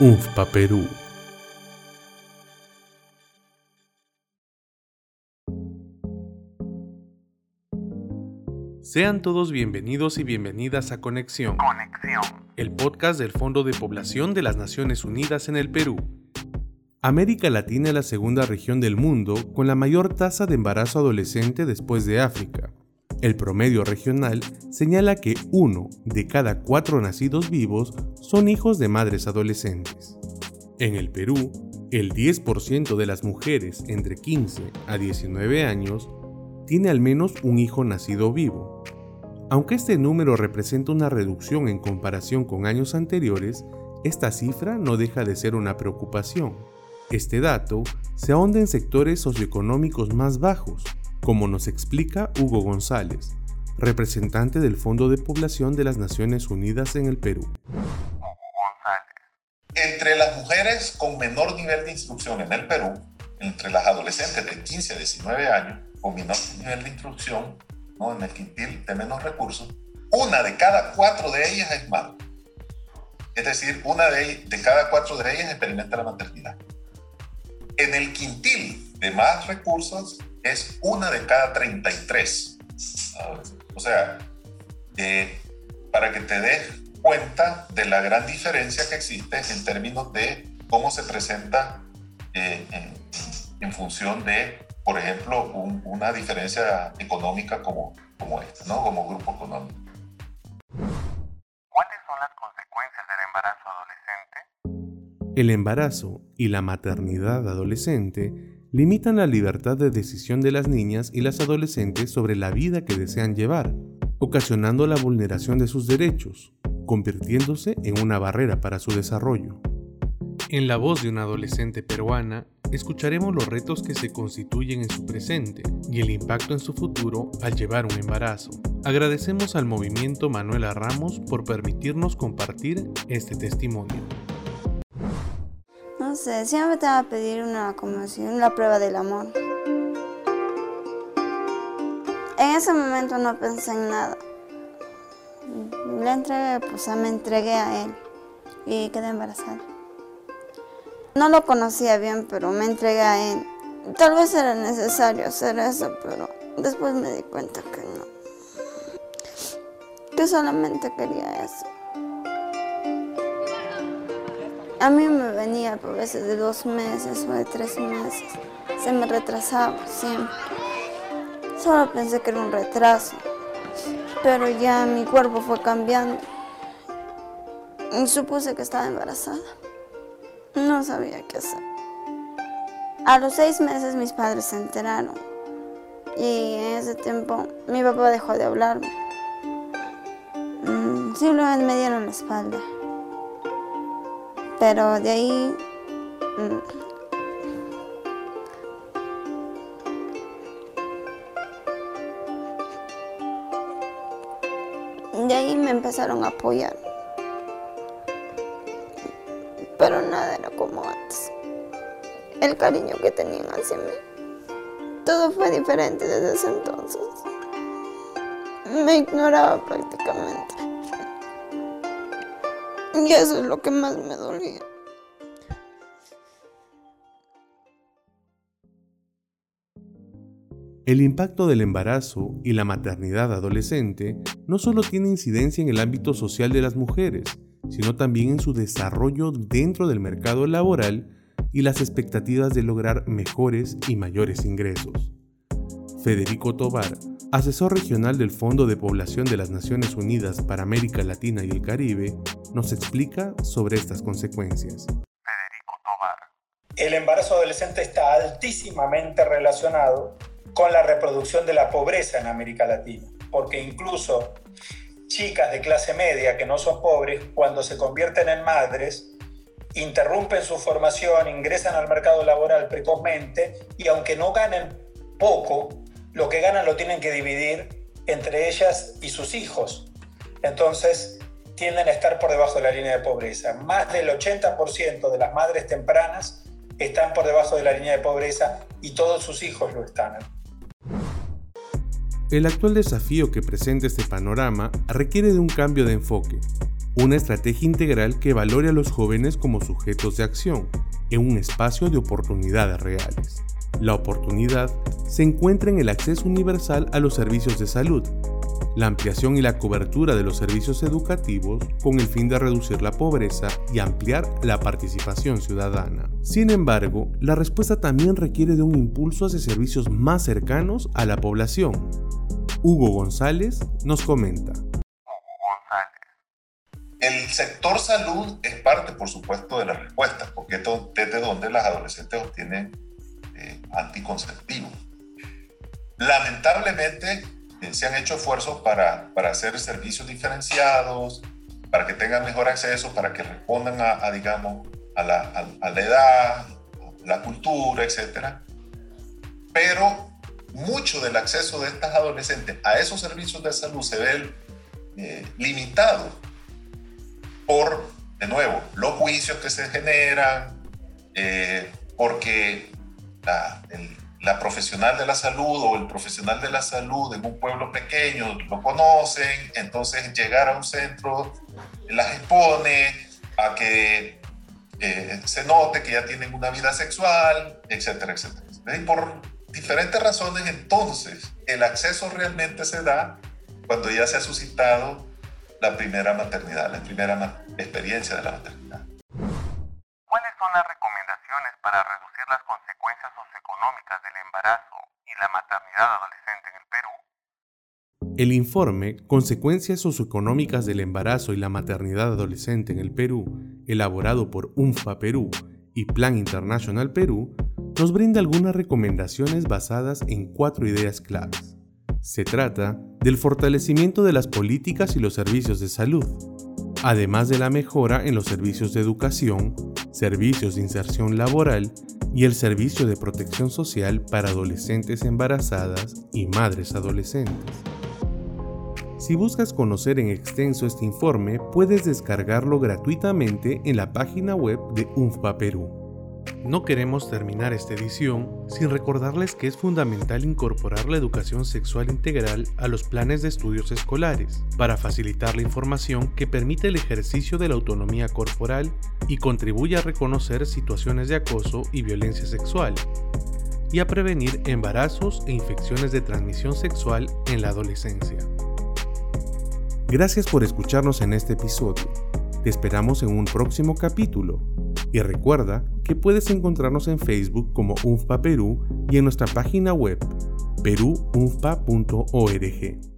UNFPA Perú. Sean todos bienvenidos y bienvenidas a Conexión, el podcast del Fondo de Población de las Naciones Unidas en el Perú. América Latina es la segunda región del mundo con la mayor tasa de embarazo adolescente después de África. El promedio regional señala que uno de cada cuatro nacidos vivos son hijos de madres adolescentes. En el Perú, el 10% de las mujeres entre 15 a 19 años tiene al menos un hijo nacido vivo. Aunque este número representa una reducción en comparación con años anteriores, esta cifra no deja de ser una preocupación. Este dato se ahonda en sectores socioeconómicos más bajos, como nos explica Hugo González, representante del Fondo de Población de las Naciones Unidas en el Perú. Entre las mujeres con menor nivel de instrucción en el Perú, entre las adolescentes de 15 a 19 años con menor nivel de instrucción, ¿no? en el quintil de menos recursos, una de cada cuatro de ellas es madre. Es decir, una de, de cada cuatro de ellas experimenta la maternidad. En el quintil de más recursos, es una de cada 33. O sea, eh, para que te des cuenta de la gran diferencia que existe en términos de cómo se presenta eh, en, función de, por ejemplo, una diferencia económica como, como esta, ¿no? como grupo económico. ¿Cuáles son las consecuencias del embarazo adolescente? El embarazo y la maternidad adolescente limitan la libertad de decisión de las niñas y las adolescentes sobre la vida que desean llevar, ocasionando la vulneración de sus derechos, convirtiéndose en una barrera para su desarrollo. En la voz de una adolescente peruana, escucharemos los retos que se constituyen en su presente y el impacto en su futuro al llevar un embarazo. Agradecemos al movimiento Manuela Ramos por permitirnos compartir este testimonio siempre te va a pedir una, como una prueba del amor. En ese momento no pensé en nada. Le entregué, pues me entregué a él y quedé embarazada. No lo conocía bien, pero me entregué a él. Tal vez era necesario hacer eso, pero después me di cuenta que no. Que solamente quería eso. A mí me venía por veces de dos meses o de tres meses. Se me retrasaba siempre. Solo pensé que era un retraso. Pero ya mi cuerpo fue cambiando. Y supuse que estaba embarazada. No sabía qué hacer. A los seis meses mis padres se enteraron. Y en ese tiempo mi papá dejó de hablarme. Mm, simplemente me dieron la espalda. Pero de ahí... Mm, de ahí me empezaron a apoyar. Pero nada era como antes. El cariño que tenían hacia mí. Todo fue diferente desde ese entonces. Me ignoraba prácticamente. Y eso es lo que más me dolía. El impacto del embarazo y la maternidad adolescente no solo tiene incidencia en el ámbito social de las mujeres, sino también en su desarrollo dentro del mercado laboral y las expectativas de lograr mejores y mayores ingresos. Federico Tobar, asesor regional del Fondo de Población de las Naciones Unidas para América Latina y el Caribe, nos explica sobre estas consecuencias. Federico. El embarazo adolescente está altísimamente relacionado con la reproducción de la pobreza en América Latina, porque incluso chicas de clase media que no son pobres, cuando se convierten en madres, interrumpen su formación, ingresan al mercado laboral precozmente y aunque no ganen poco, lo que ganan lo tienen que dividir entre ellas y sus hijos. Entonces, tienden a estar por debajo de la línea de pobreza. Más del 80% de las madres tempranas están por debajo de la línea de pobreza y todos sus hijos lo están. El actual desafío que presenta este panorama requiere de un cambio de enfoque. una estrategia integral que valore a los jóvenes como sujetos de acción en un espacio de oportunidades reales. La oportunidad se encuentra en el acceso universal a los servicios de salud, la ampliación y la cobertura de los servicios educativos con el fin de reducir la pobreza y ampliar la participación ciudadana. Sin embargo, la respuesta también requiere de un impulso hacia servicios más cercanos a la población. Hugo González nos comenta. El sector salud es parte, por supuesto, de la respuesta, porque es desde donde las adolescentes obtienen anticonceptivos. Lamentablemente, eh, se han hecho esfuerzos para, para, hacer servicios diferenciados, para que tengan mejor acceso, para que respondan a, digamos, a la, a, la, edad, la cultura, etc. Pero mucho del acceso de estas adolescentes a esos servicios de salud se ve eh, limitado por, de nuevo, los juicios que se generan, eh, porque la, la, profesional de la salud o el profesional de la salud en un pueblo pequeño lo conocen, entonces llegar a un centro las expone a que eh, se note que ya tienen una vida sexual, etcétera, etcétera. Y por diferentes razones, entonces, el acceso realmente se da cuando ya se ha suscitado la primera maternidad, la primera experiencia de la maternidad. ¿Cuáles son las recomendaciones El informe Consecuencias socioeconómicas del embarazo y la maternidad adolescente en el Perú, elaborado por UNFPA Perú y Plan International Perú, nos brinda algunas recomendaciones basadas en cuatro ideas claves. Se trata del fortalecimiento de las políticas y los servicios de salud, además de la mejora en los servicios de educación, servicios de inserción laboral y el servicio de protección social para adolescentes embarazadas y madres adolescentes. Si buscas conocer en extenso este informe, puedes descargarlo gratuitamente en la página web de UNFPA Perú. No queremos terminar esta edición sin recordarles que es fundamental incorporar la educación sexual integral a los planes de estudios escolares para facilitar la información que permite el ejercicio de la autonomía corporal y contribuye a reconocer situaciones de acoso y violencia sexual y a prevenir embarazos e infecciones de transmisión sexual en la adolescencia. Gracias por escucharnos en este episodio. Te esperamos en un próximo capítulo y recuerda que puedes encontrarnos en Facebook como UNFPA Perú y en nuestra página web perúunfpa.org.